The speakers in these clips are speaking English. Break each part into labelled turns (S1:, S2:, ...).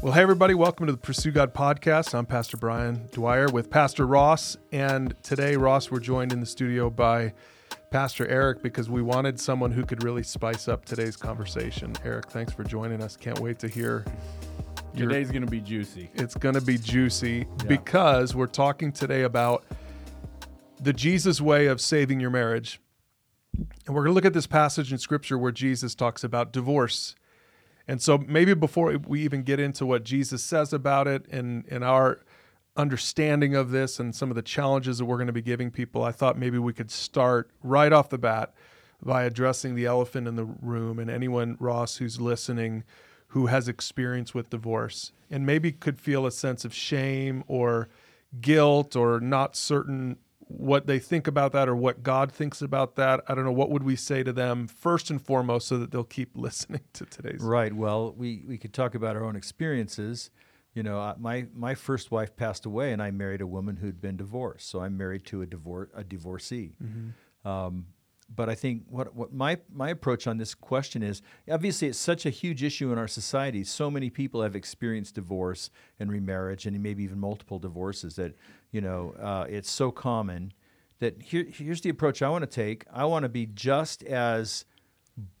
S1: Well, hey, everybody, welcome to the Pursue God podcast. I'm Pastor Brian Dwyer with Pastor Ross. And today, Ross, we're joined in the studio by Pastor Eric because we wanted someone who could really spice up today's conversation. Eric, thanks for joining us. Can't wait to hear.
S2: your- Today's going to be juicy.
S1: It's going to be juicy because we're talking today about the Jesus way of saving your marriage. And we're going to look at this passage in scripture where Jesus talks about divorce. And so maybe before we even get into what Jesus says about it and, and our understanding of this and some of the challenges that we're going to be giving people, I thought maybe we could start right off the bat by addressing the elephant in the room and anyone, Ross, who's listening who has experience with divorce and maybe could feel a sense of shame or guilt or not certain what they think about that or what God thinks about that. I don't know. What would we say to them first and foremost so that they'll keep listening to today's?
S3: Right. Well, we, we could talk about our own experiences. You know, my, my first wife passed away and I married a woman who'd been divorced. So I'm married to a, divor- a divorcee. Mm-hmm. Um, but I think what, what my, my approach on this question is obviously it's such a huge issue in our society. So many people have experienced divorce and remarriage and maybe even multiple divorces that, you know, uh, it's so common that here, here's the approach I want to take. I want to be just as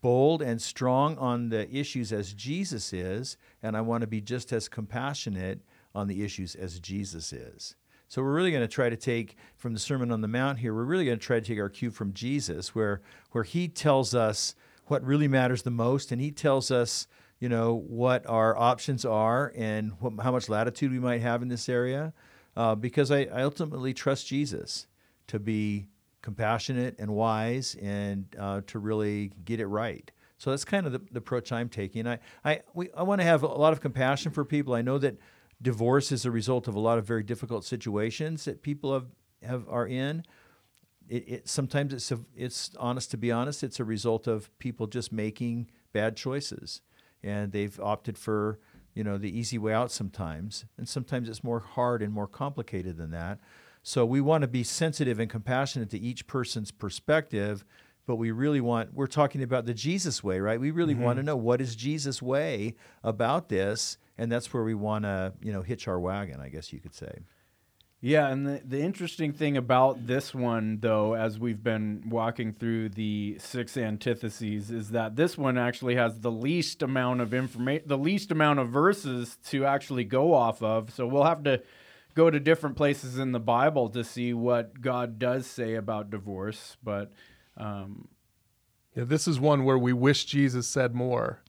S3: bold and strong on the issues as Jesus is, and I want to be just as compassionate on the issues as Jesus is. So we're really going to try to take from the Sermon on the Mount here, we're really going to try to take our cue from Jesus, where, where he tells us what really matters the most, and he tells us, you know, what our options are and what, how much latitude we might have in this area. Uh, because I, I ultimately trust Jesus to be compassionate and wise and uh, to really get it right. So that's kind of the, the approach I'm taking. I, I, we, I want to have a lot of compassion for people. I know that divorce is a result of a lot of very difficult situations that people have, have are in. It, it, sometimes it's a, it's honest to be honest, it's a result of people just making bad choices, and they've opted for you know the easy way out sometimes, and sometimes it's more hard and more complicated than that. So we want to be sensitive and compassionate to each person's perspective, but we really want we're talking about the Jesus way, right? We really mm-hmm. want to know what is Jesus way about this, and that's where we want to, you know, hitch our wagon, I guess you could say.
S2: Yeah, and the, the interesting thing about this one, though, as we've been walking through the six antitheses, is that this one actually has the least amount of information, the least amount of verses to actually go off of. So we'll have to go to different places in the Bible to see what God does say about divorce. But um,
S1: yeah, this is one where we wish Jesus said more.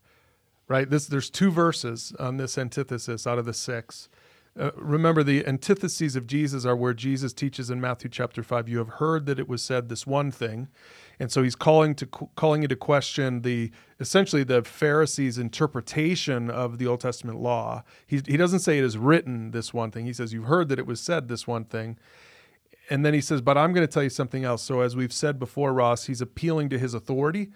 S1: Right? This there's two verses on this antithesis out of the six. Uh, remember, the antitheses of Jesus are where Jesus teaches in Matthew chapter 5, you have heard that it was said this one thing. And so he's calling to calling into question the essentially the Pharisees' interpretation of the Old Testament law. He, he doesn't say it is written this one thing. He says, You've heard that it was said this one thing. And then he says, But I'm going to tell you something else. So, as we've said before, Ross, he's appealing to his authority.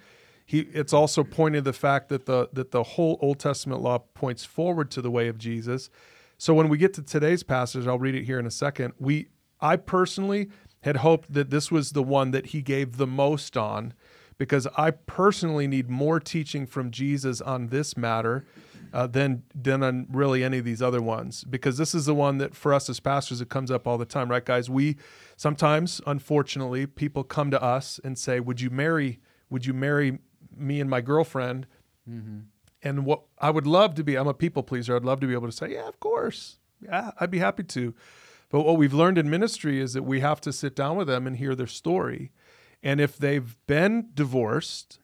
S1: He, it's also pointing to the fact that the that the whole Old Testament law points forward to the way of Jesus. So when we get to today's passage, I'll read it here in a second. We, I personally had hoped that this was the one that he gave the most on, because I personally need more teaching from Jesus on this matter uh, than than on really any of these other ones. Because this is the one that for us as pastors, it comes up all the time, right, guys? We sometimes, unfortunately, people come to us and say, "Would you marry? Would you marry me and my girlfriend?" Mm-hmm. And what I would love to be, I'm a people pleaser. I'd love to be able to say, yeah, of course. Yeah, I'd be happy to. But what we've learned in ministry is that we have to sit down with them and hear their story. And if they've been divorced,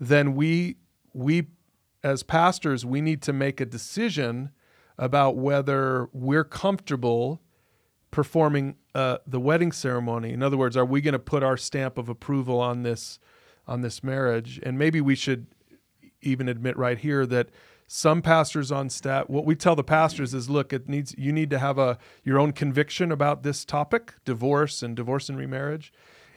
S1: then we we as pastors, we need to make a decision about whether we're comfortable performing uh, the wedding ceremony. In other words, are we going to put our stamp of approval on this on this marriage? And maybe we should even admit right here that some pastors on staff what we tell the pastors is look it needs you need to have a your own conviction about this topic divorce and divorce and remarriage.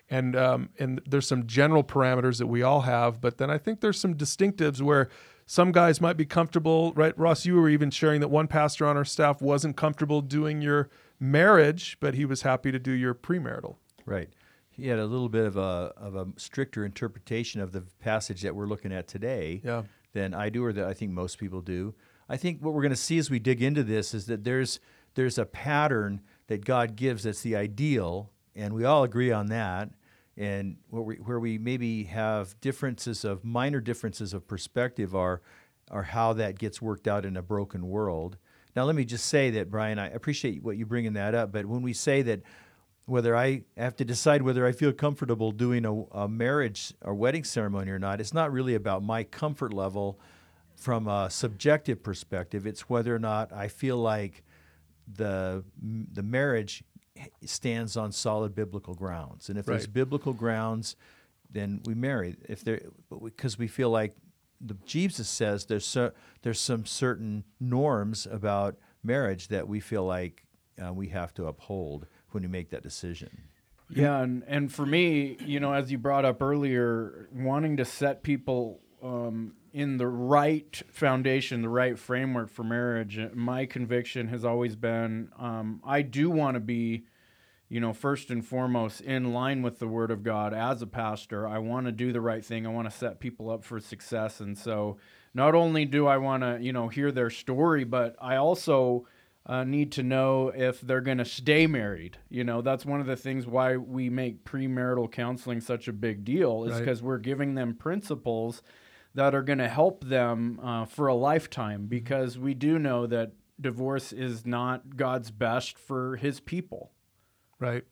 S1: And um, and there's some general parameters that we all have but then i think there's some distinctives where some guys might be comfortable right ross you were even sharing that one pastor on our staff wasn't comfortable doing your marriage but he was happy to do your premarital.
S3: Right he had a little bit of a of a stricter interpretation of the passage that we're looking at today
S1: yeah.
S3: than I do, or that I think most people do. I think what we're going to see as we dig into this is that there's there's a pattern that God gives that's the ideal, and we all agree on that. And where we, where we maybe have differences of minor differences of perspective are are how that gets worked out in a broken world. Now, let me just say that, Brian, I appreciate what you bringing that up. But when we say that whether I have to decide whether I feel comfortable doing a, a, marriage or wedding ceremony or not, it's not really about my comfort level from a subjective perspective. It's whether or not I feel like the the marriage stands on solid biblical grounds. And if right. there's biblical grounds, then we marry. If there, because we feel like the Jesus says there's so, there's some certain norms about marriage that we feel like uh, we have to uphold when you make that decision.
S2: Yeah, and and for me, you know, as you brought up earlier, wanting to set people um, in the right foundation, the right framework for marriage, my conviction has always been um, I do want to be, you know, first and foremost in line with the Word of God as a pastor. I want to do the right thing. I want to set people up for success, and so not only do I want to, you know, hear their story, but I also uh, need to know if they're going to stay married. You know, that's one of the things why we make premarital counseling such a big deal is because right. we're giving them principles that are going to help them uh, for a lifetime mm-hmm. because we do know that divorce is not God's best for his people.
S1: Right.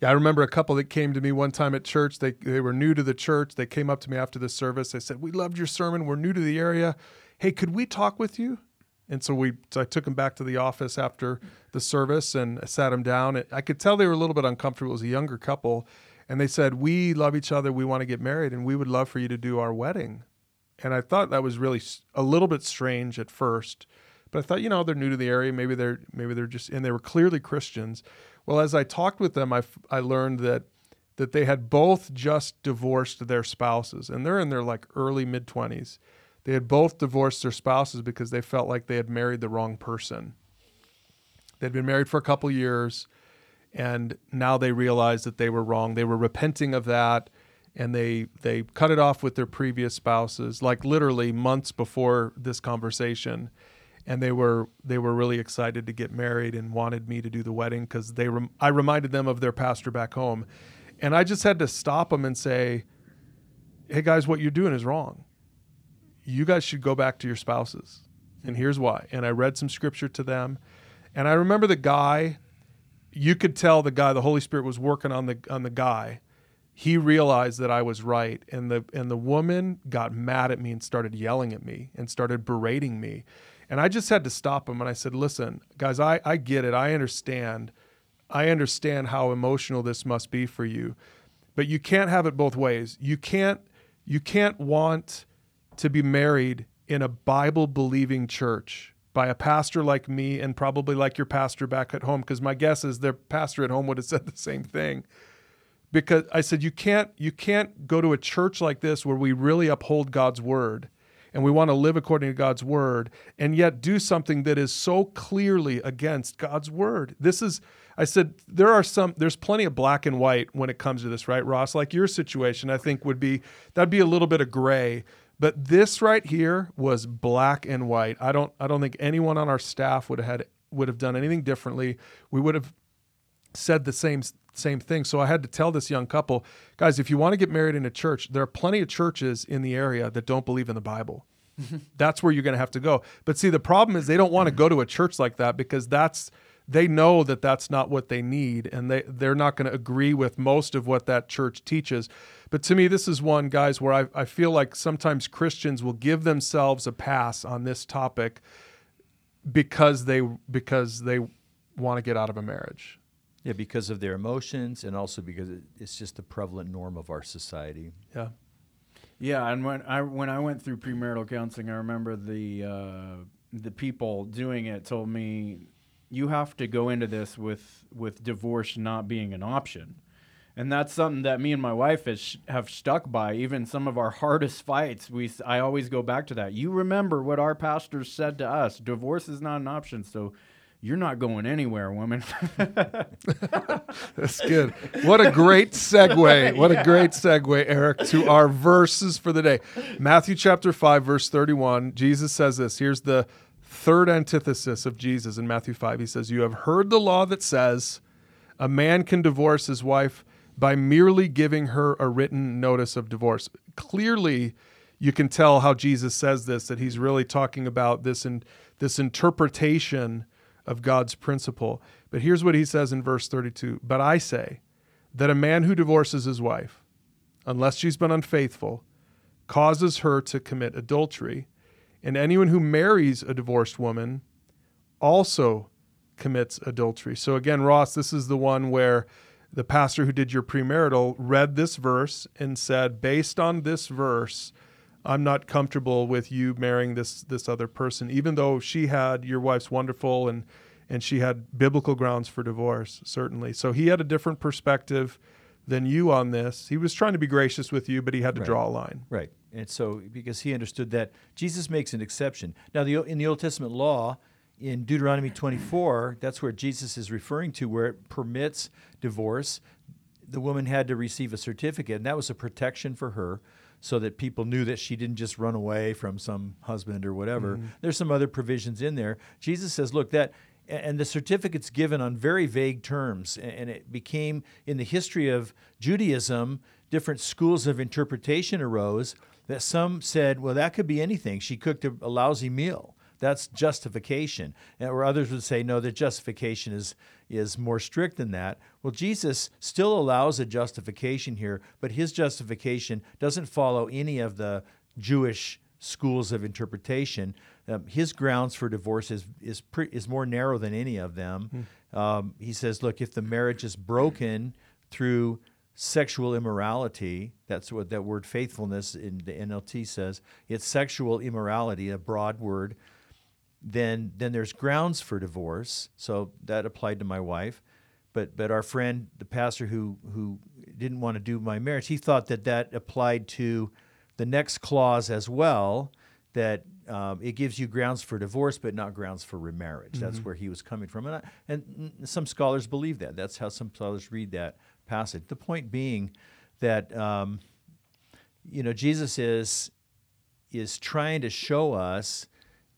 S1: Yeah, I remember a couple that came to me one time at church. They they were new to the church. They came up to me after the service. They said, "We loved your sermon. We're new to the area. Hey, could we talk with you?" And so we, so I took them back to the office after the service and I sat them down. I could tell they were a little bit uncomfortable. It was a younger couple, and they said, "We love each other. We want to get married, and we would love for you to do our wedding." And I thought that was really a little bit strange at first, but I thought, you know, they're new to the area. Maybe they're maybe they're just, and they were clearly Christians. Well, as I talked with them, I I learned that that they had both just divorced their spouses, and they're in their like early mid twenties they had both divorced their spouses because they felt like they had married the wrong person. They'd been married for a couple years and now they realized that they were wrong. They were repenting of that and they they cut it off with their previous spouses like literally months before this conversation and they were they were really excited to get married and wanted me to do the wedding cuz they rem- I reminded them of their pastor back home and I just had to stop them and say hey guys what you're doing is wrong you guys should go back to your spouses. And here's why. And I read some scripture to them. And I remember the guy, you could tell the guy, the Holy Spirit was working on the on the guy. He realized that I was right. And the and the woman got mad at me and started yelling at me and started berating me. And I just had to stop him and I said, listen, guys, I, I get it. I understand. I understand how emotional this must be for you. But you can't have it both ways. You can't you can't want to be married in a Bible believing church by a pastor like me and probably like your pastor back at home because my guess is their pastor at home would have said the same thing because I said you can't you can't go to a church like this where we really uphold God's word and we want to live according to God's word and yet do something that is so clearly against God's word. This is I said there are some there's plenty of black and white when it comes to this, right Ross? Like your situation I think would be that'd be a little bit of gray but this right here was black and white. I don't I don't think anyone on our staff would have had would have done anything differently. We would have said the same same thing. So I had to tell this young couple, guys, if you want to get married in a church, there are plenty of churches in the area that don't believe in the Bible. that's where you're going to have to go. But see, the problem is they don't want to go to a church like that because that's they know that that's not what they need and they they're not going to agree with most of what that church teaches. But to me, this is one, guys, where I, I feel like sometimes Christians will give themselves a pass on this topic because they because they want to get out of a marriage.
S3: Yeah, because of their emotions and also because it's just the prevalent norm of our society.
S1: Yeah.
S2: Yeah, and when I when I went through premarital counseling, I remember the uh, the people doing it told me you have to go into this with with divorce not being an option and that's something that me and my wife have stuck by even some of our hardest fights we i always go back to that you remember what our pastors said to us divorce is not an option so you're not going anywhere, woman.
S1: That's good. What a great segue. What a great segue, Eric, to our verses for the day. Matthew chapter 5, verse 31. Jesus says this. Here's the third antithesis of Jesus in Matthew 5. He says, You have heard the law that says a man can divorce his wife by merely giving her a written notice of divorce. Clearly, you can tell how Jesus says this that he's really talking about this in this interpretation of God's principle. But here's what he says in verse 32 But I say that a man who divorces his wife, unless she's been unfaithful, causes her to commit adultery. And anyone who marries a divorced woman also commits adultery. So again, Ross, this is the one where the pastor who did your premarital read this verse and said, based on this verse, I'm not comfortable with you marrying this this other person, even though she had your wife's wonderful and and she had biblical grounds for divorce, certainly. So he had a different perspective than you on this. He was trying to be gracious with you, but he had to
S3: Right.
S1: draw a line.
S3: Right. And so, because he understood that Jesus makes an exception. Now, the, in the Old Testament law, in Deuteronomy 24, that's where Jesus is referring to, where it permits divorce. The woman had to receive a certificate, and that was a protection for her so that people knew that she didn't just run away from some husband or whatever. Mm-hmm. There's some other provisions in there. Jesus says, look, that and the certificate's given on very vague terms and it became in the history of judaism different schools of interpretation arose that some said well that could be anything she cooked a, a lousy meal that's justification or others would say no the justification is is more strict than that well jesus still allows a justification here but his justification doesn't follow any of the jewish schools of interpretation. Um, his grounds for divorce is is pre- is more narrow than any of them. Um, he says, look, if the marriage is broken through sexual immorality, that's what that word faithfulness in the NLT says. It's sexual immorality, a broad word. Then then there's grounds for divorce. So that applied to my wife. But but our friend, the pastor who who didn't want to do my marriage, he thought that that applied to the next clause as well that um, it gives you grounds for divorce but not grounds for remarriage. That's where he was coming from. And, I, and some scholars believe that. That's how some scholars read that passage. The point being that um, you know jesus is is trying to show us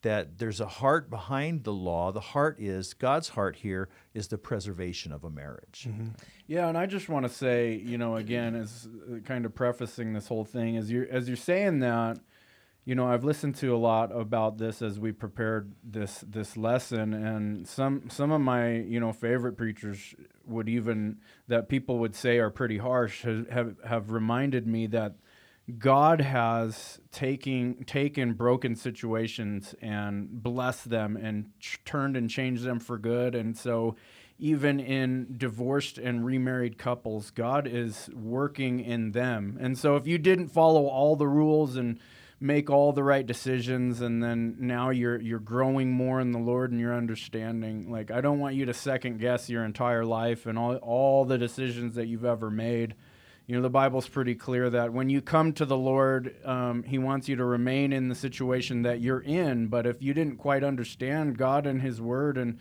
S3: that there's a heart behind the law. The heart is god's heart here is the preservation of a marriage.
S2: Yeah, and I just want to say, you know, again, as uh, kind of prefacing this whole thing, as you're as you're saying that, you know, I've listened to a lot about this as we prepared this this lesson, and some some of my you know favorite preachers would even that people would say are pretty harsh have have, have reminded me that God has taking taken broken situations and blessed them and ch- turned and changed them for good, and so even in divorced and remarried couples, God is working in them. And so if you didn't follow all the rules and make all the right decisions and then now you're you're growing more in the Lord and your understanding, like I don't want you to second guess your entire life and all all the decisions that you've ever made. You know, the Bible's pretty clear that when you come to the Lord, um, He wants you to remain in the situation that you're in. But if you didn't quite understand God and His Word and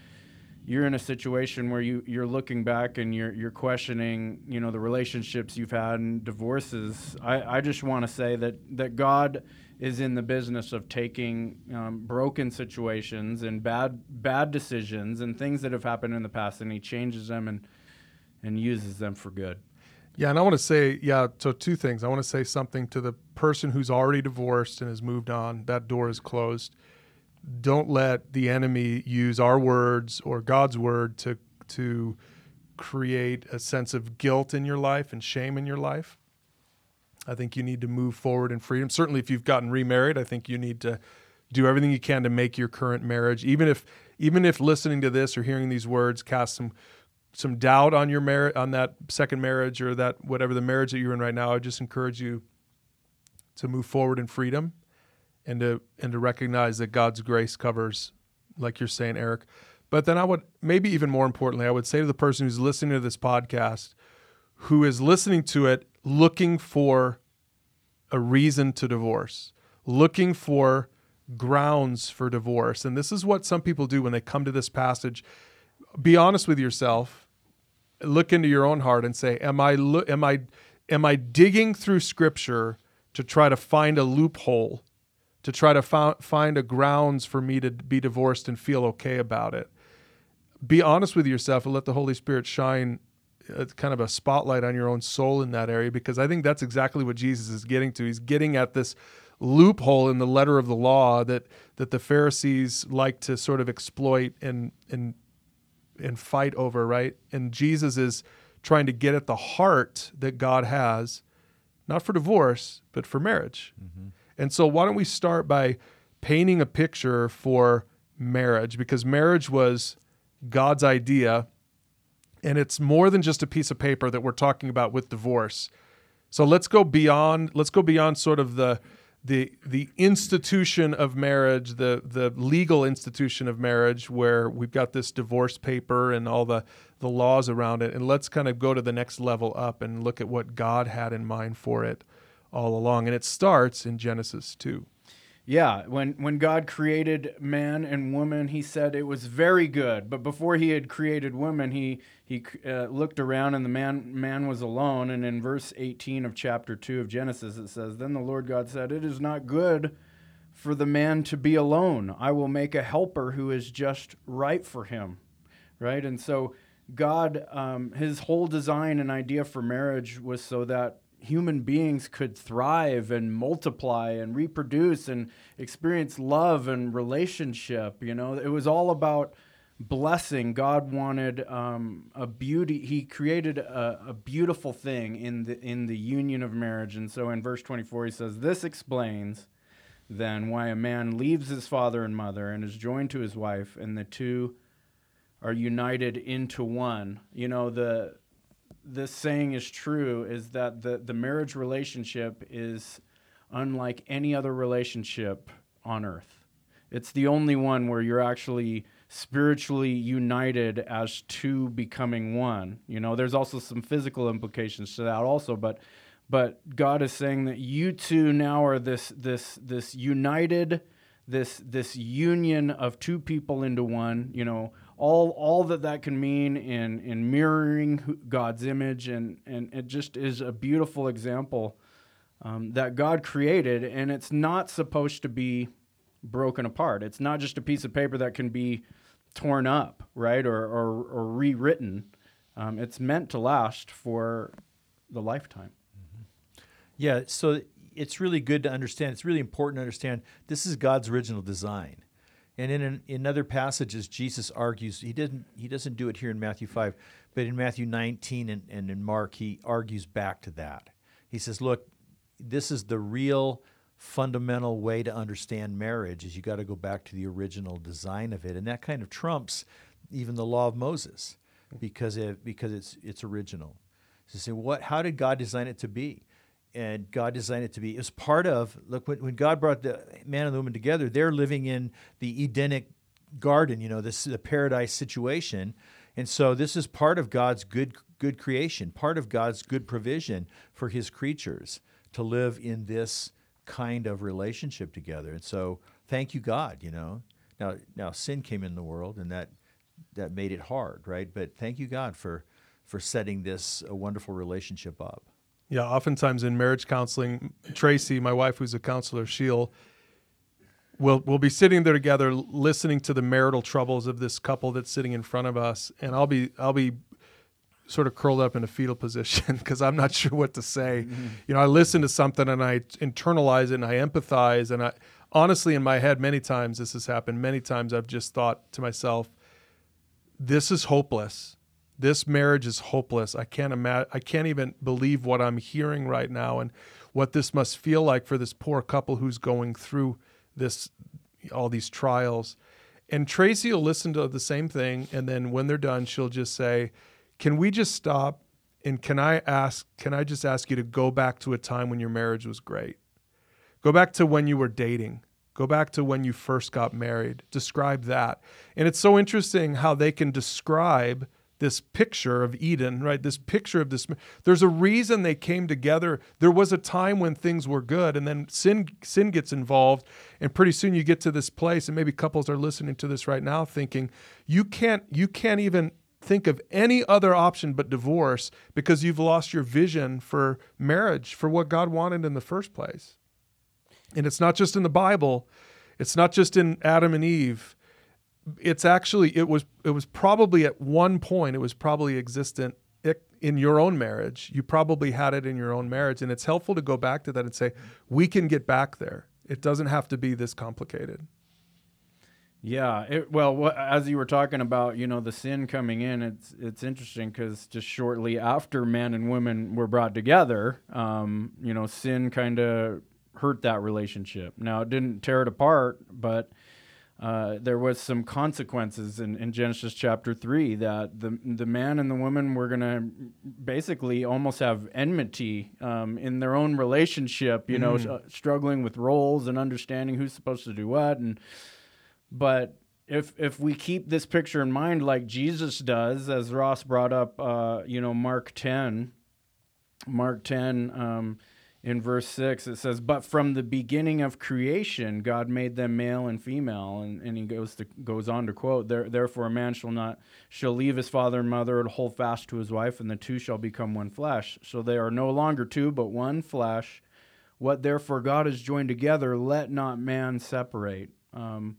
S2: you're in a situation where you you're looking back and you're you're questioning you know the relationships you've had and divorces i i just want to say that that god is in the business of taking um, broken situations and bad bad decisions and things that have happened in the past and he changes them and and uses them for good
S1: Yeah, and I want to say, yeah, so two things. I want to say something to the person who's already divorced and has moved on. That door is closed. Don't let the enemy use our words or God's word to to create a sense of guilt in your life and shame in your life. I think you need to move forward in freedom. Certainly if you've gotten remarried, I think you need to do everything you can to make your current marriage even if even if listening to this or hearing these words cast some some doubt on your marriage on that second marriage or that whatever the marriage that you're in right now, I just encourage you to move forward in freedom and to and to recognize that God's grace covers, like you're saying, Eric. But then I would maybe even more importantly, I would say to the person who's listening to this podcast, who is listening to it looking for a reason to divorce, looking for grounds for divorce. And this is what some people do when they come to this passage. Be honest with yourself. Look into your own heart and say, am I lo- am I am I digging through scripture to try to find a loophole to try to fo- find a grounds for me to be divorced and feel okay about it. Be honest with yourself and let the Holy Spirit shine a, kind of a spotlight on your own soul in that area because I think that's exactly what Jesus is getting to. He's getting at this loophole in the letter of the law that that the Pharisees like to sort of exploit and and and fight over, right? And Jesus is trying to get at the heart that God has, not for divorce, but for marriage. Mm-hmm. And so why don't we start by painting a picture for marriage because marriage was God's idea and it's more than just a piece of paper that we're talking about with divorce. So let's go beyond let's go beyond sort of the the the institution of marriage, the the legal institution of marriage, where we've got this divorce paper and all the the laws around it, and let's kind of go to the next level up and look at what God had in mind for it all along, and it starts in Genesis two.
S2: Yeah, when when God created man and woman, He said it was very good. But before He had created woman, He He uh, looked around and the man man was alone. And in verse eighteen of chapter two of Genesis, it says, "Then the Lord God said, It is not good for the man to be alone. I will make a helper who is just right for him." Right, and so God, um, His whole design and idea for marriage was so that human beings could thrive and multiply and reproduce and experience love and relationship. You know, it was all about blessing. God wanted um, a beauty. He created a, a, beautiful thing in the in the union of marriage. And so, in verse twenty four, he says, "This explains." Then, why a man leaves his father and mother and is joined to his wife, and the two are united into one. You know, the this saying is true is that the, the marriage relationship is unlike any other relationship on earth. It's the only one where you're actually spiritually united as two becoming one. You know, there's also some physical implications to that also, but but God is saying that you two now are this this this united this this union of two people into one, you know, all all that that can mean in in mirroring God's image, and and it just is a beautiful example um, that God created, and it's not supposed to be broken apart. It's not just a piece of paper that can be torn up, right, or or, or rewritten. Um, it's meant to last for the lifetime.
S3: Mm-hmm. Yeah, so it's really good to understand. It's really important to understand this is God's original design. And in, an, in other passages, Jesus argues he didn't he doesn't do it here in Matthew five, but in Matthew 19 and, and in Mark he argues back to that. He says, "Look, this is the real fundamental way to understand marriage. Is you got to go back to the original design of it, and that kind of trumps even the law of Moses because it because it's it's original. So say, what? How did God design it to be? And God designed it to be. It was part of look when, when God brought the man and the woman together. They're living in the Edenic garden, you know, this is the paradise situation, and so this is part of God's good good creation, part of God's good provision for His creatures to live in this kind of relationship together. And so, thank you, God. You know, now now sin came in the world, and that that made it hard, right? But thank you, God, for for setting this a wonderful relationship up.
S1: Yeah, oftentimes in marriage counseling, Tracy, my wife, who's a counselor, she'll we'll we'll be sitting there together, listening to the marital troubles of this couple that's sitting in front of us, and I'll be I'll be sort of curled up in a fetal position because I'm not sure what to say. Mm-hmm. You know, I listen to something and I internalize it and I empathize, and I honestly in my head many times this has happened. Many times I've just thought to myself, "This is hopeless." This marriage is hopeless. I can't imagine. I can't even believe what I'm hearing right now, and what this must feel like for this poor couple who's going through this, all these trials. And Tracy will listen to the same thing, and then when they're done, she'll just say, "Can we just stop? And can I ask? Can I just ask you to go back to a time when your marriage was great? Go back to when you were dating." Go back to when you first got married. Describe that. And it's so interesting how they can describe this picture of Eden, right? This picture of this. There's a reason they came together. There was a time when things were good, and then sin sin gets involved, and pretty soon you get to this place. And maybe couples are listening to this right now, thinking you can't you can't even think of any other option but divorce because you've lost your vision for marriage, for what God wanted in the first place. And it's not just in the Bible, it's not just in Adam and Eve. It's actually it was it was probably at one point it was probably existent in your own marriage. You probably had it in your own marriage and it's helpful to go back to that and say we can get back there. It doesn't have to be this complicated.
S2: Yeah, it, well, as you were talking about, you know, the sin coming in, it's it's interesting because just shortly after man and women were brought together, um, you know, sin kind of hurt that relationship. Now it didn't tear it apart, but uh, there was some consequences in, in Genesis chapter three that the the man and the woman were gonna basically almost have enmity um, in their own relationship. You mm. know, uh, struggling with roles and understanding who's supposed to do what and but if if we keep this picture in mind, like Jesus does, as Ross brought up, uh, you know, Mark ten, Mark ten, um, in verse six, it says, "But from the beginning of creation, God made them male and female." And, and he goes to goes on to quote, "Therefore, a man shall not shall leave his father and mother and hold fast to his wife, and the two shall become one flesh. So they are no longer two, but one flesh. What therefore God has joined together, let not man separate." Um,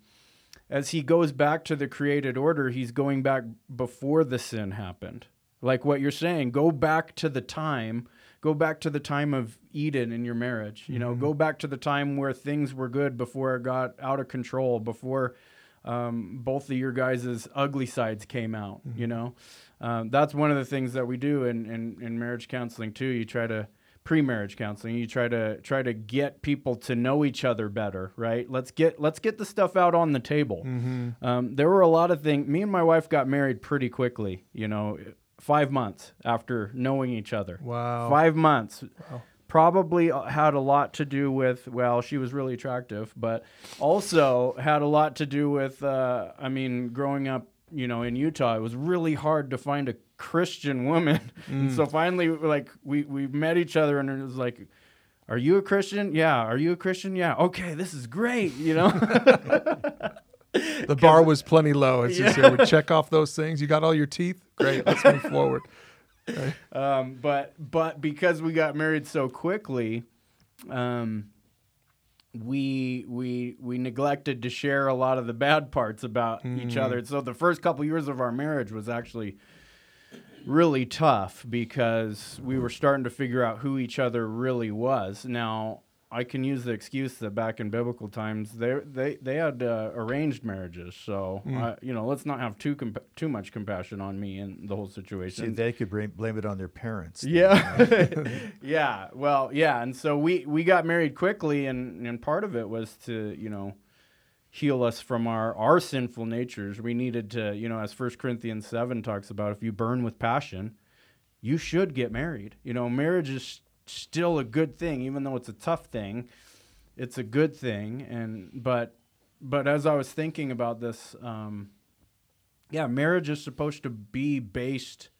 S2: as he goes back to the created order, he's going back before the sin happened. Like what you're saying, go back to the time, go back to the time of Eden in your marriage. You know, mm-hmm. go back to the time where things were good before it got out of control, before um, both of your guys' ugly sides came out. Mm-hmm. You know, um, that's one of the things that we do in, in, in marriage counseling too. You try to pre-marriage counseling you try to try to get people to know each other better right let's get let's get the stuff out on the table mm-hmm. um, there were a lot of things me and my wife got married pretty quickly you know five months after knowing each other
S1: wow
S2: five months wow. probably uh, had a lot to do with well she was really attractive but also had a lot to do with uh, i mean growing up you know in utah it was really hard to find a Christian woman. Mm. so finally, like we we met each other, and it was like, "Are you a Christian? Yeah. Are you a Christian? Yeah. Okay, this is great." You know.
S1: the bar was plenty low. It's yeah. just we check off those things. You got all your teeth. Great. Let's move forward.
S2: Right. Um, but but because we got married so quickly, um, we we we neglected to share a lot of the bad parts about mm. each other. So the first couple years of our marriage was actually really tough because we were starting to figure out who each other really was. Now, I can use the excuse that back in biblical times they they they had uh, arranged marriages, so mm. uh, you know let's not have too compa- too much compassion on me and the whole situation.
S3: See, they could blame, blame it on their parents.
S2: Yeah, yeah. Well, yeah, and so we we got married quickly, and and part of it was to you know heal us from our our sinful natures. We needed to, you know, as First Corinthians 7 talks about, if you burn with passion, you should get married. You know, marriage is still a good thing even though it's a tough thing. It's a good thing and but but as I was thinking about this um yeah, marriage is supposed to be based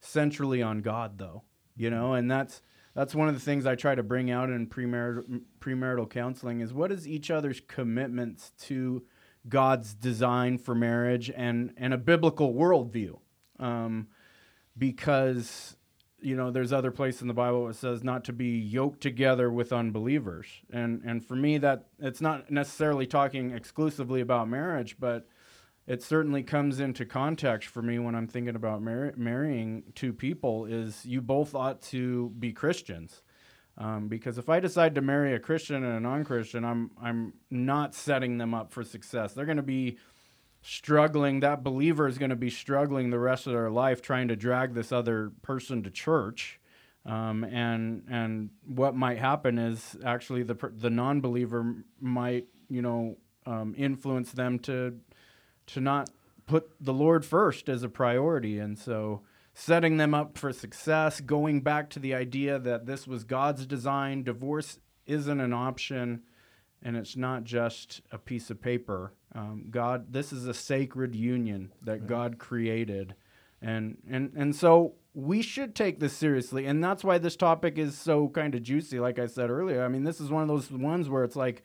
S2: centrally on God though. You know, and that's that's one of the things I try to bring out in premarital, premarital counseling is what is each other's commitments to God's design for marriage and, and a biblical worldview. Um, because, you know, there's other place in the Bible that says not to be yoked together with unbelievers. And, and for me, that it's not necessarily talking exclusively about marriage, but it certainly comes into context for me when I'm thinking about mar- marrying two people is you both ought to be Christians. Um, because if I decide to marry a Christian and a non-Christian, I'm I'm not setting them up for success. They're going to be struggling. That believer is going to be struggling the rest of their life trying to drag this other person to church. Um, and and what might happen is actually the the non-believer might you know um, influence them to to not put the Lord first as a priority. And so setting them up for success, going back to the idea that this was God's design, divorce isn't an option and it's not just a piece of paper. Um, God, this is a sacred union that God created. And, and, and so we should take this seriously. And that's why this topic is so kind of juicy, like I said earlier. I mean, this is one of those ones where it's like,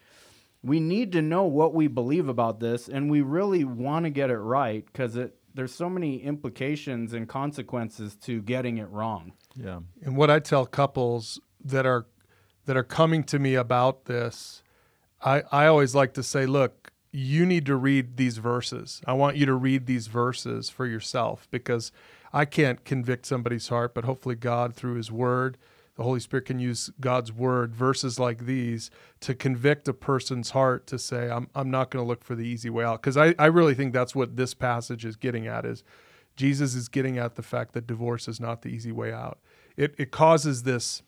S2: we need to know what we believe about this and we really want to get it right because it there's so many implications and consequences to getting it wrong
S1: yeah and what i tell couples that are that are coming to me about this I, I always like to say, look, you need to read these verses. I want you to read these verses for yourself because I can't convict somebody's heart, but hopefully God, through His Word, the Holy Spirit can use God's Word, verses like these, to convict a person's heart to say, I'm, I'm not going to look for the easy way out. Because I, I really think that's what this passage is getting at is Jesus is getting at the fact that divorce is not the easy way out. It, it causes this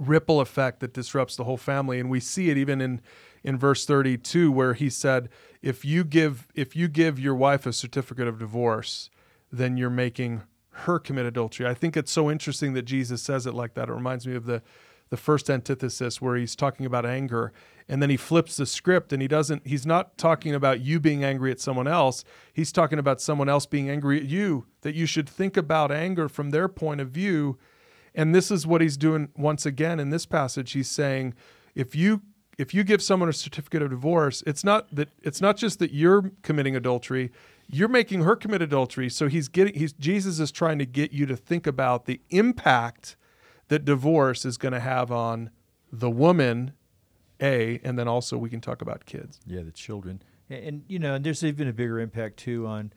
S1: ripple effect that disrupts the whole family. And we see it even in in verse 32 where he said if you give if you give your wife a certificate of divorce then you're making her commit adultery. I think it's so interesting that jesus says it like that. It reminds me of the the first antithesis where he's talking about anger and then he flips the script and he doesn't he's not talking about you being angry at someone else. He's talking about someone else being angry at you that you should think about anger from their point of view and this is what he's doing once again in this passage he's saying if you if you give someone a certificate of divorce, it's not that it's not just that you're committing adultery, you're making her commit adultery. So he's getting he's Jesus is trying to get you to think about the impact that divorce is going to have on the woman a and then also we can talk about kids.
S3: Yeah, the children. And, and you know, and there's even a bigger impact too on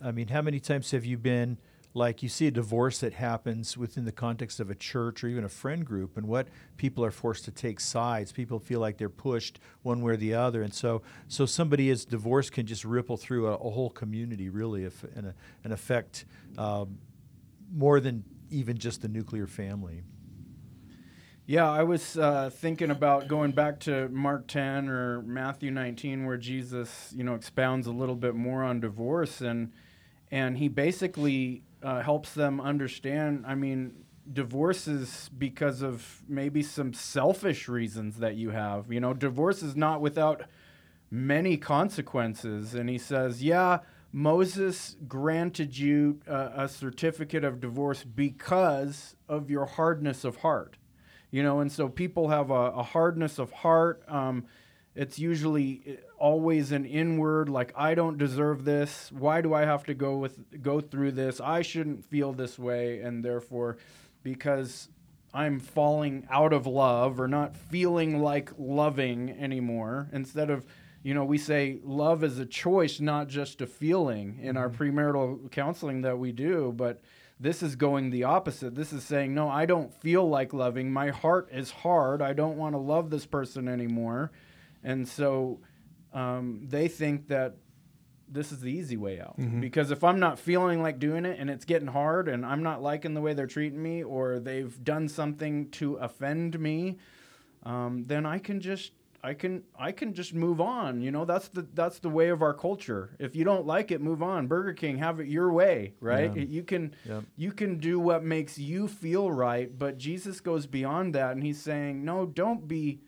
S3: I mean, how many times have you been like you see a divorce that happens within the context of a church or even a friend group and what people are forced to take sides. People feel like they're pushed one way or the other. And so so somebody is divorce can just ripple through a, a whole community really if, and, a, and affect um, more than even just the nuclear family.
S2: Yeah, I was uh, thinking about going back to Mark 10 or Matthew 19, where Jesus, you know, expounds a little bit more on divorce, and and he basically uh, helps them understand. I mean, divorces because of maybe some selfish reasons that you have. You know, divorce is not without many consequences. And he says, yeah, Moses granted you uh, a certificate of divorce because of your hardness of heart. You know, and so people have a, a hardness of heart. Um, it's usually always an inward like i don't deserve this. Why do i have to go with go through this? I shouldn't feel this way and therefore because i'm falling out of love or not feeling like loving anymore instead of you know we say love is a choice not just a feeling in our mm-hmm. premarital counseling that we do but this is going the opposite. This is saying no i don't feel like loving. My heart is hard. I don't want to love this person anymore. And so um, they think that this is the easy way out. Mm-hmm. Because if I'm not feeling like doing it and it's getting hard and I'm not liking the way they're treating me or they've done something to offend me, um, then I can just I can I can just move on. You know, that's the that's the way of our culture. If you don't like it, move on. Burger King, have it your way, right? Yeah. You can yep. you can do what makes you feel right, but Jesus goes beyond that and he's saying, "No, don't be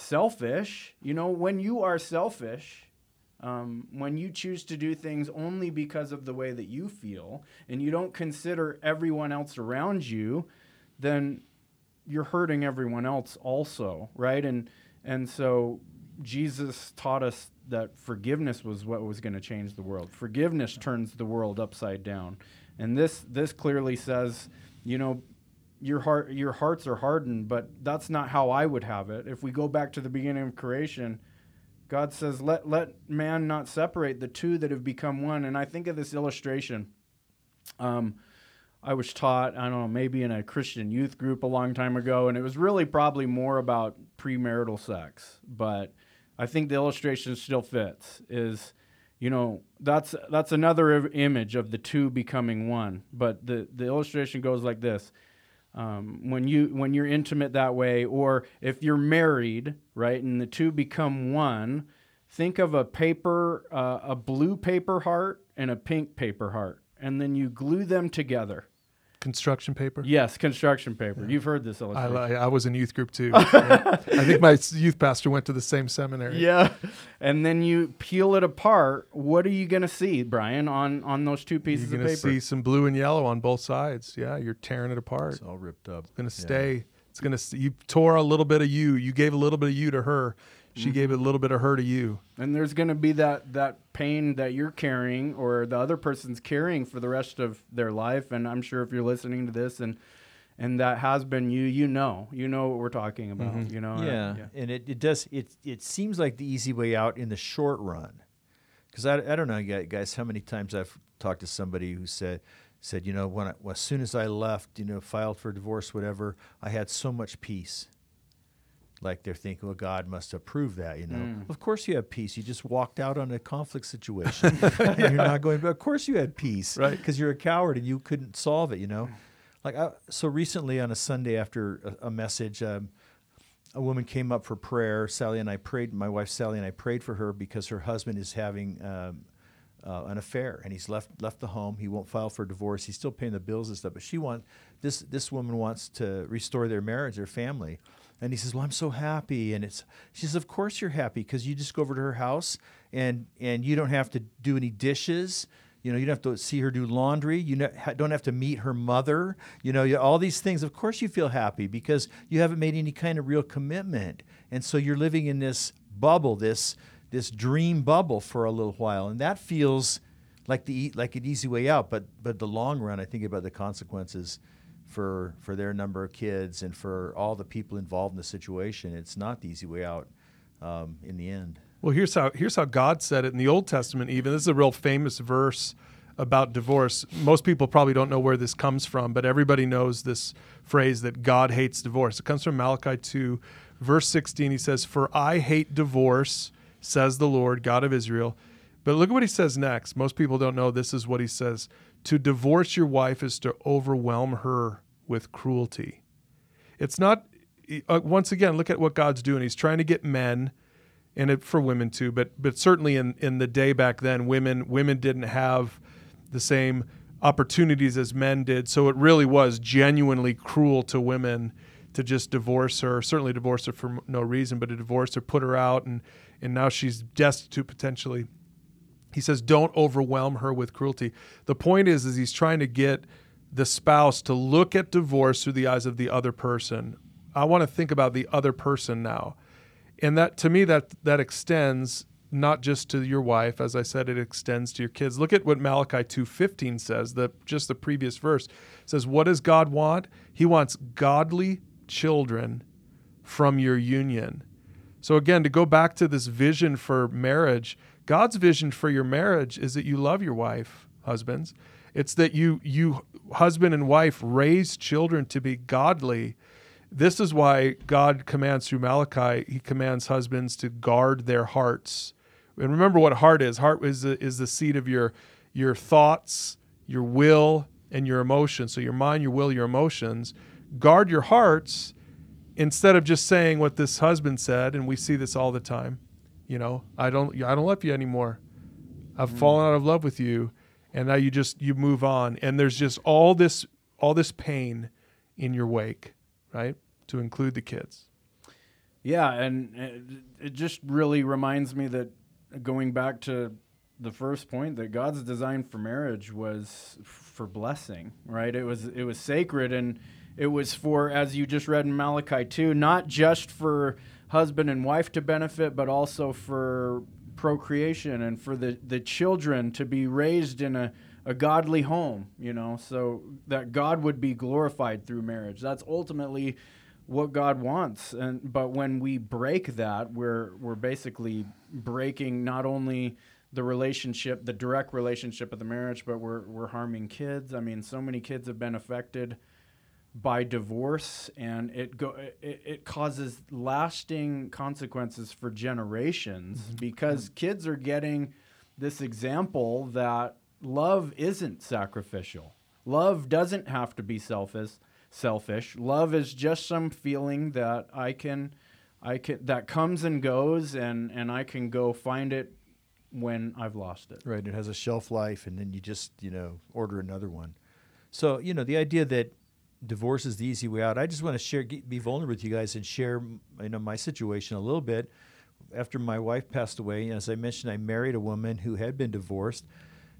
S2: selfish. You know, when you are selfish, um, when you choose to do things only because of the way that you feel and you don't consider everyone else around you, then you're hurting everyone else also, right? And and so Jesus taught us that forgiveness was what was going to change the world. Forgiveness turns the world upside down. And this this clearly says, you know, your heart your hearts are hardened but that's not how i would have it. If we go back to the beginning of creation god says let let man not separate the two that have become one. And i think of this illustration um, i was taught i don't know maybe in a christian youth group a long time ago and it was really probably more about premarital sex. But i think the illustration still fits is you know that's that's another image of the two becoming one. But the the illustration goes like this um, when you when you're intimate that way, or if you're married, right, and the two become one. Think of a paper, uh, a blue paper heart and a pink paper heart, and then you glue them together.
S1: Construction paper?
S2: Yes, construction paper. Yeah. You've heard this illustration.
S1: I, I was in youth group too. yeah. I think my youth pastor went to the same seminary.
S2: Yeah. And then you peel it apart. What are you going to see, Brian, on, on those two pieces
S1: you're
S2: of paper?
S1: Going to see some blue and yellow on both sides. Yeah, you're tearing it apart.
S3: It's all ripped up.
S1: It's going to stay. Yeah. It's going to, you tore a little bit of you. You gave a little bit of you to her she mm-hmm. gave a little bit of her to you.
S2: And there's going to be that that pain that you're carrying or the other person's carrying for the rest of their life. And i'm sure if you're listening to this and and that has been you, you know, you know what we're talking about. You know, uh,
S3: yeah, and it, it does it it seems like the easy way out in the short run. Because I, I don't know gu- guys how many times i've talked to somebody who said said you know when I, as soon as i left you know filed for divorce whatever i had so much peace like they're thinking well god must approve that you know of course you have peace you just walked out on a conflict situation and you're not going but of course you had peace
S1: Right.
S3: because you're a coward and you couldn't solve it you know like I, so recently on a sunday after a, a message um, a woman came up for prayer. Sally and I prayed. My wife Sally and I prayed for her because her husband is having um, uh, an affair and he's left left the home. He won't file for divorce. He's still paying the bills and stuff. But she want this this woman wants to restore their marriage, their family. And he says, "Well, I'm so happy." And it's she says, "Of course you're happy because you just go over to her house and and you don't have to do any dishes." You know, you don't have to see her do laundry. You don't have to meet her mother. You know, all these things. Of course, you feel happy because you haven't made any kind of real commitment, and so you're living in this bubble, this this dream bubble for a little while, and that feels like the like an easy way out. But but the long run, I think about the consequences for for their number of kids and for all the people involved in the situation. It's not the easy way out um, in the end.
S1: Well, here's how here's how God said it in the Old Testament. Even this is a real famous verse about divorce. Most people probably don't know where this comes from, but everybody knows this phrase that God hates divorce. It comes from Malachi 2, verse 16. He says, "For I hate divorce," says the Lord, God of Israel. But look at what he says next. Most people don't know this is what he says. To divorce your wife is to overwhelm her with cruelty. It's not. Uh, once again, look at what God's doing. He's trying to get men and it, for women too, but but certainly in in the day back then, women women didn't have the same opportunities as men did. So it really was genuinely cruel to women to just divorce her. Certainly divorce her for no reason, but to divorce her, put her out, and and now she's destitute potentially. He says, "Don't overwhelm her with cruelty." The point is, is he's trying to get the spouse to look at divorce through the eyes of the other person. I want to think about the other person now. And that to me that that extends not just to your wife as i said it extends to your kids. Look at what malachi 2.15 says the just the previous verse. It says what does god want? He wants godly children from your union. So again to go back to this vision for marriage god's vision for your marriage is that you love your wife husbands it's that you you husband and wife raise children to be godly this is why God commands through Malachi, he commands husbands to guard their hearts. And remember what heart is. Heart is the, is the seat of your your thoughts, your will, and your emotions. So your mind, your will, your emotions. Guard your hearts instead of just saying what this husband said, and we see this all the time. You know, I don't I don't love you anymore. I've mm. fallen out of love with you. And now you just you move on. And there's just all this all this pain in your wake right? To include the kids.
S2: Yeah, and it, it just really reminds me that going back to the first point that God's design for marriage was for blessing, right? It was it was sacred and it was for as you just read in Malachi 2, not just for husband and wife to benefit, but also for procreation and for the the children to be raised in a a godly home, you know, so that God would be glorified through marriage. That's ultimately what God wants. And but when we break that, we're we're basically breaking not only the relationship, the direct relationship of the marriage, but we're we're harming kids. I mean, so many kids have been affected by divorce and it go it, it causes lasting consequences for generations mm-hmm. because kids are getting this example that love isn't sacrificial. Love doesn't have to be selfish. Selfish. Love is just some feeling that I can, I can that comes and goes, and and I can go find it when I've lost it.
S3: Right. It has a shelf life, and then you just you know order another one. So you know the idea that divorce is the easy way out. I just want to share, be vulnerable with you guys, and share you know my situation a little bit. After my wife passed away, as I mentioned, I married a woman who had been divorced.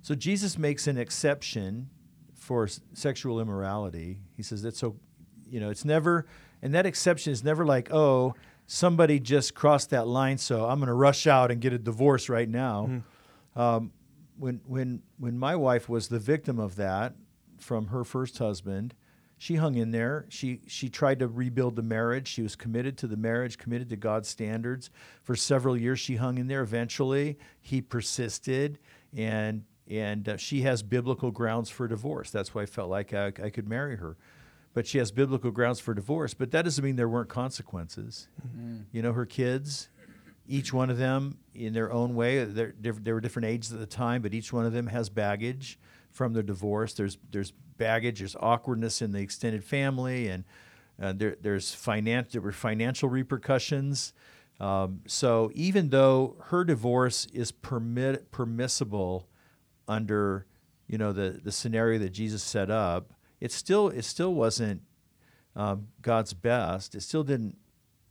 S3: So Jesus makes an exception for s- sexual immorality. He says that's so, you know, it's never, and that exception is never like, oh, somebody just crossed that line, so I'm going to rush out and get a divorce right now. Um, when when when my wife was the victim of that from her first husband, she hung in there. She she tried to rebuild the marriage. She was committed to the marriage, committed to God's standards. For several years, she hung in there. Eventually, he persisted, and and uh, she has biblical grounds for divorce. That's why I felt like I, I could marry her. But she has biblical grounds for divorce. But that doesn't mean there weren't consequences. Mm-hmm. You know, her kids, each one of them in their own way, they were different ages at the time, but each one of them has baggage from their divorce. There's there's baggage, there's awkwardness in the extended family, and uh, there there's finan- there were financial repercussions. Um, so even though her divorce is permit permissible under you know the the scenario that Jesus set up, it still it still wasn't um, God's best. It still didn't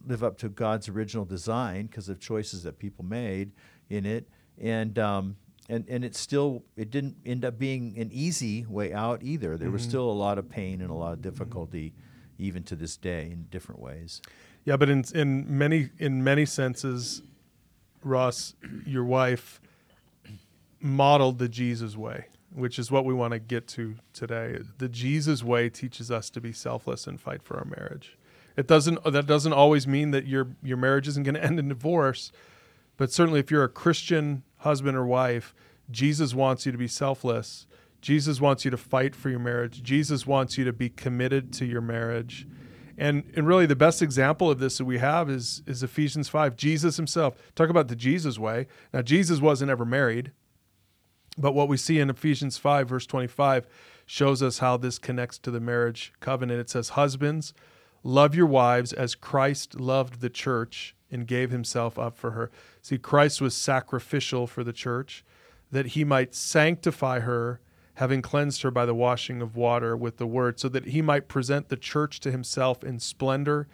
S3: live up to God's original design because of choices that people made in it, and um, and and it still it didn't end up being an easy way out either. There mm-hmm. was still a lot of pain and a lot of difficulty, mm-hmm. even to this day, in different ways.
S1: Yeah, but in in many in many senses, Ross, your wife modeled the Jesus way, which is what we want to get to today. The Jesus way teaches us to be selfless and fight for our marriage. It doesn't that doesn't always mean that your your marriage isn't going to end in divorce, but certainly if you're a Christian husband or wife, Jesus wants you to be selfless. Jesus wants you to fight for your marriage. Jesus wants you to be committed to your marriage. And, and really the best example of this that we have is, is Ephesians 5. Jesus himself. Talk about the Jesus way. Now, Jesus wasn't ever married, but what we see in Ephesians 5, verse 25, shows us how this connects to the marriage covenant. It says, Husbands, love your wives as Christ loved the church and gave himself up for her. See, Christ was sacrificial for the church that he might sanctify her, having cleansed her by the washing of water with the word, so that he might present the church to himself in splendor,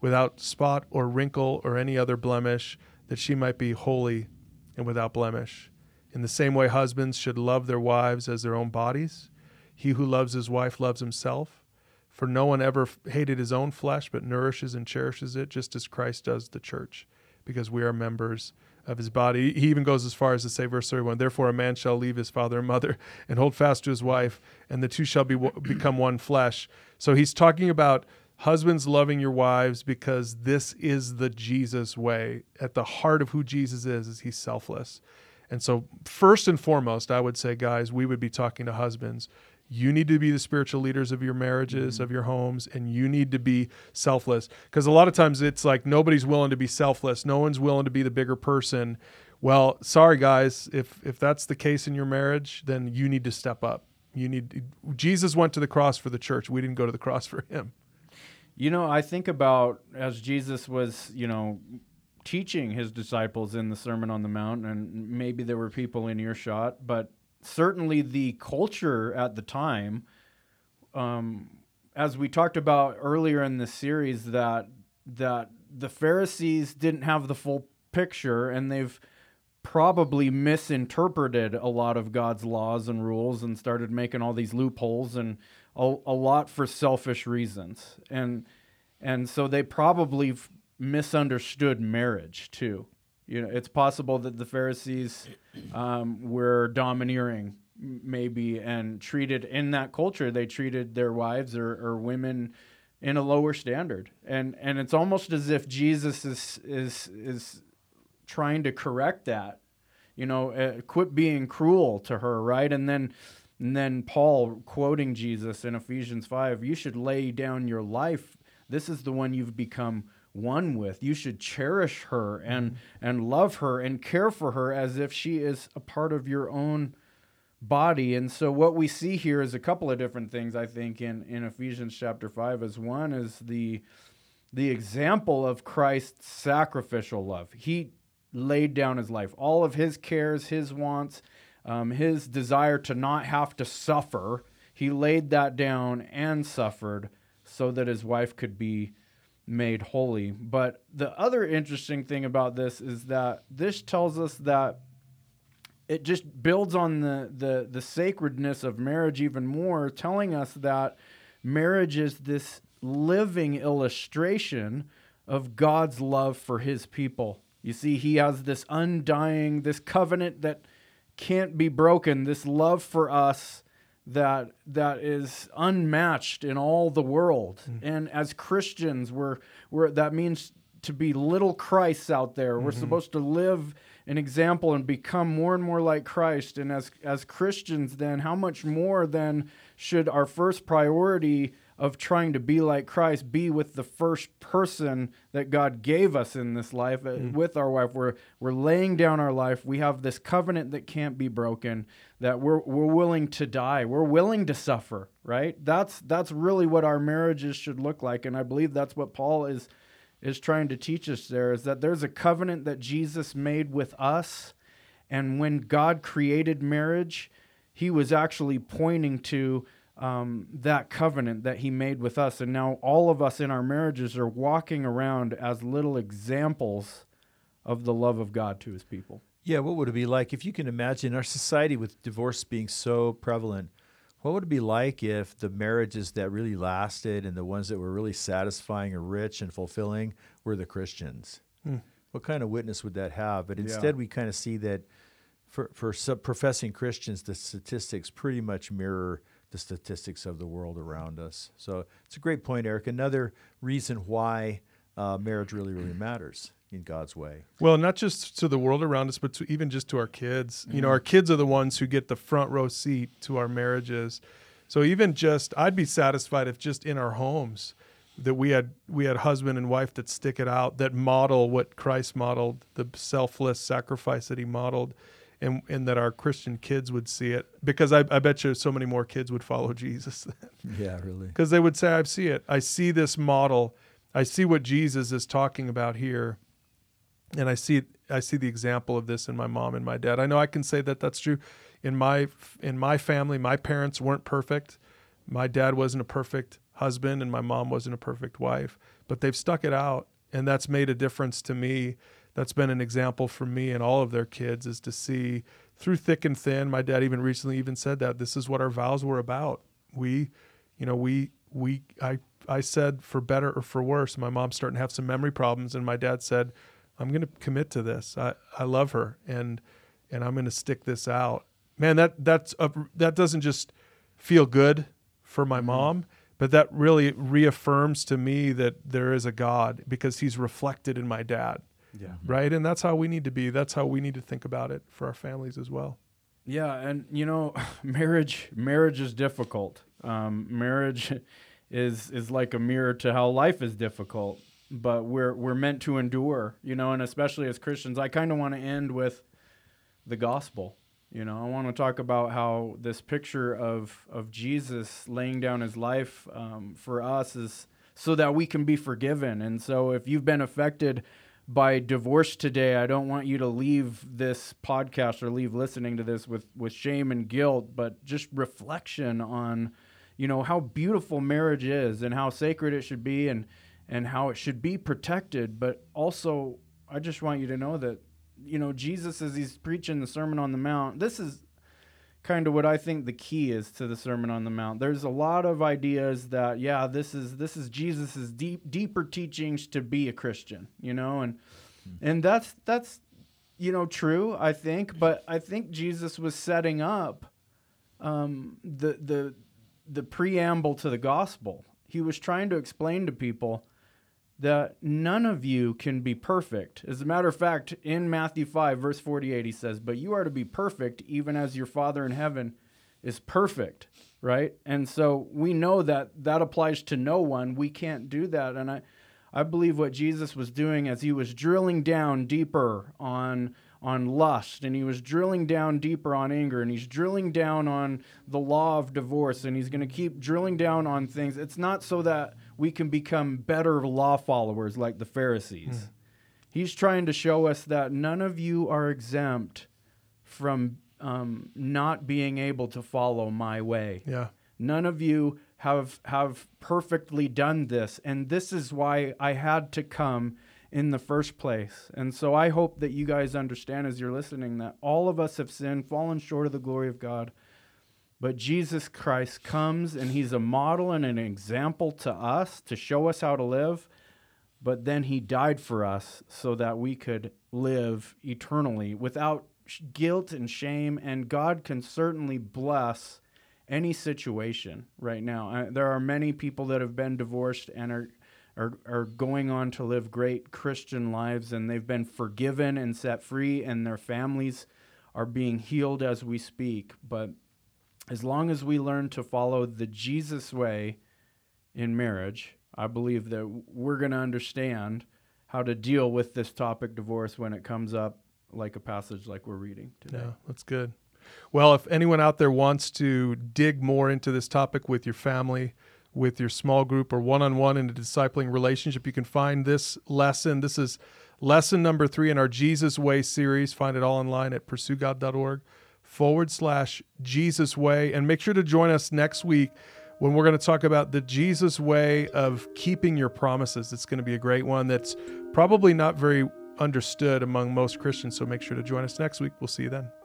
S1: without spot or wrinkle or any other blemish, that she might be holy and without blemish. In the same way, husbands should love their wives as their own bodies. He who loves his wife loves himself. For no one ever hated his own flesh, but nourishes and cherishes it, just as Christ does the church, because we are members of his body. He even goes as far as to say, verse 31, Therefore a man shall leave his father and mother and hold fast to his wife, and the two shall be become one flesh. So he's talking about husbands loving your wives because this is the Jesus way. At the heart of who Jesus is, is he's selfless. And so, first and foremost, I would say, guys, we would be talking to husbands you need to be the spiritual leaders of your marriages, mm-hmm. of your homes, and you need to be selfless. Because a lot of times it's like nobody's willing to be selfless. No one's willing to be the bigger person. Well, sorry guys, if if that's the case in your marriage, then you need to step up. You need Jesus went to the cross for the church. We didn't go to the cross for him.
S2: You know, I think about as Jesus was, you know, teaching his disciples in the Sermon on the Mount, and maybe there were people in earshot, but certainly the culture at the time, um, as we talked about earlier in the series, that that the Pharisees didn't have the full picture, and they've probably misinterpreted a lot of God's laws and rules and started making all these loopholes and a, a lot for selfish reasons. And and so they probably misunderstood marriage too. You know, it's possible that the Pharisees um, were domineering, maybe, and treated in that culture. They treated their wives or, or women in a lower standard, and and it's almost as if Jesus is is is trying to correct that. You know, uh, quit being cruel to her, right? And then and then Paul quoting Jesus in Ephesians 5, you should lay down your life. This is the one you've become one with. You should cherish her and mm-hmm. and love her and care for her as if she is a part of your own body. And so what we see here is a couple of different things I think in in Ephesians chapter 5 as one is the the example of Christ's sacrificial love. He laid down his life, all of his cares, his wants, um, his desire to not have to suffer. He laid that down and suffered so that his wife could be made holy. But the other interesting thing about this is that this tells us that it just builds on the, the, the sacredness of marriage even more, telling us that marriage is this living illustration of God's love for his people. You see, he has this undying, this covenant that can't be broken, this love for us that that is unmatched in all the world. Mm-hmm. And as Christians, we're we're that means to be little Christs out there. We're mm-hmm. supposed to live an example and become more and more like Christ. And as as Christians, then how much more then should our first priority of trying to be like Christ be with the first person that God gave us in this life uh, with our wife. We're we're laying down our life. We have this covenant that can't be broken. That we're we're willing to die. We're willing to suffer. Right. That's that's really what our marriages should look like. And I believe that's what Paul is is trying to teach us there is that there's a covenant that Jesus made with us. And when God created marriage, he was actually pointing to um, that covenant that he made with us. And now all of us in our marriages are walking around as little examples of the love of God to his people.
S3: Yeah, what would it be like if you can imagine our society with divorce being so prevalent? What would it be like if the marriages that really lasted and the ones that were really satisfying and rich and fulfilling were the Christians? What kind of witness would that have? But instead, we kind of see that for, for professing Christians, the statistics pretty much mirror the statistics of the world around us. So it's a great point, Eric. Another reason why uh, marriage really, really matters in God's way.
S1: Well, not just to the world around us, but to even just to our kids. You know, our kids are the ones who get the front row seat to our marriages. So even just, I'd be satisfied if just in our homes that we had we had husband and wife that stick it out, that model what Christ modeled, the selfless sacrifice that He modeled, and and that our Christian kids would see it. Because I, I bet you so many more kids would follow Jesus
S3: Yeah, really.
S1: because they would say, I see it. I see this model. I see what Jesus is talking about here. And I see I see the example of this in my mom and my dad. I know I can say that that's true. In my in my family, my parents weren't perfect. My dad wasn't a perfect husband and my mom wasn't a perfect wife, but they've stuck it out and that's made a difference to me. That's been an example for me and all of their kids is to see through thick and thin. My dad even recently even said that this is what our vows were about. We, you know, we we I I said for better or for worse. My mom's starting to have some memory problems, and my dad said, "I'm going to commit to this. I I love her, and and I'm going to stick this out." Man, that that's a, that doesn't just feel good for my mm-hmm. mom, but that really reaffirms to me that there is a God because He's reflected in my dad,
S2: Yeah.
S1: right? And that's how we need to be. That's how we need to think about it for our families as well.
S2: Yeah, and you know, marriage marriage is difficult. Um, marriage is is like a mirror to how life is difficult. But we're we're meant to endure, you know, and especially as Christians, I kind of want to end with the gospel. You know, I want to talk about how this picture of of Jesus laying down his life um, for us is so that we can be forgiven. And so, if you've been affected by divorce today, I don't want you to leave this podcast or leave listening to this with with shame and guilt, but just reflection on, you know, how beautiful marriage is and how sacred it should be and and how it should be protected. But also, I just want you to know that you know, Jesus, as he's preaching the Sermon on the Mount, this is kind of what I think the key is to the Sermon on the Mount. There's a lot of ideas that, yeah, this is this is Jesus's deep deeper teachings to be a Christian, you know, and and that's that's you know true, I think, but I think Jesus was setting up um, the the the preamble to the gospel. He was trying to explain to people that none of you can be perfect. As a matter of fact, in Matthew 5, verse 48, he says, But you are to be perfect, even as your Father in heaven is perfect, right? And so we know that that applies to no one. We can't do that. And I, I believe what Jesus was doing as he was drilling down deeper on on lust and he was drilling down deeper on anger and he's drilling down on the law of divorce and he's going to keep drilling down on things it's not so that we can become better law followers like the Pharisees he's trying to show us that none of you are exempt from um, not being able to follow my way
S1: Yeah.
S2: None of you have have perfectly done this, and this is why I had to come in the first place. And so I hope that you guys understand as you're listening that all of us have sinned, fallen short of the glory of God. But Jesus Christ comes and he's a model and an example to us to show us how to live. But then he died for us so that we could live eternally without guilt and shame. And God can certainly bless any situation right now. Uh, there are many people that have been divorced and are, are are going on to live great Christian lives, and they've been forgiven and set free, and their families are being healed as we speak. But as long as we learn to follow the Jesus way in marriage, I believe that we're going to understand how to deal with this topic divorce when it comes up like a passage like we're reading today.
S1: Yeah, that's good. Well, if anyone out there wants to dig more into this topic with your family, with your small group, or one on one in a discipling relationship, you can find this lesson. This is lesson number three in our Jesus Way series. Find it all online at pursuegod.org forward slash Jesus Way. And make sure to join us next week when we're going to talk about the Jesus way of keeping your promises. It's going to be a great one that's probably not very understood among most Christians. So make sure to join us next week. We'll see you then.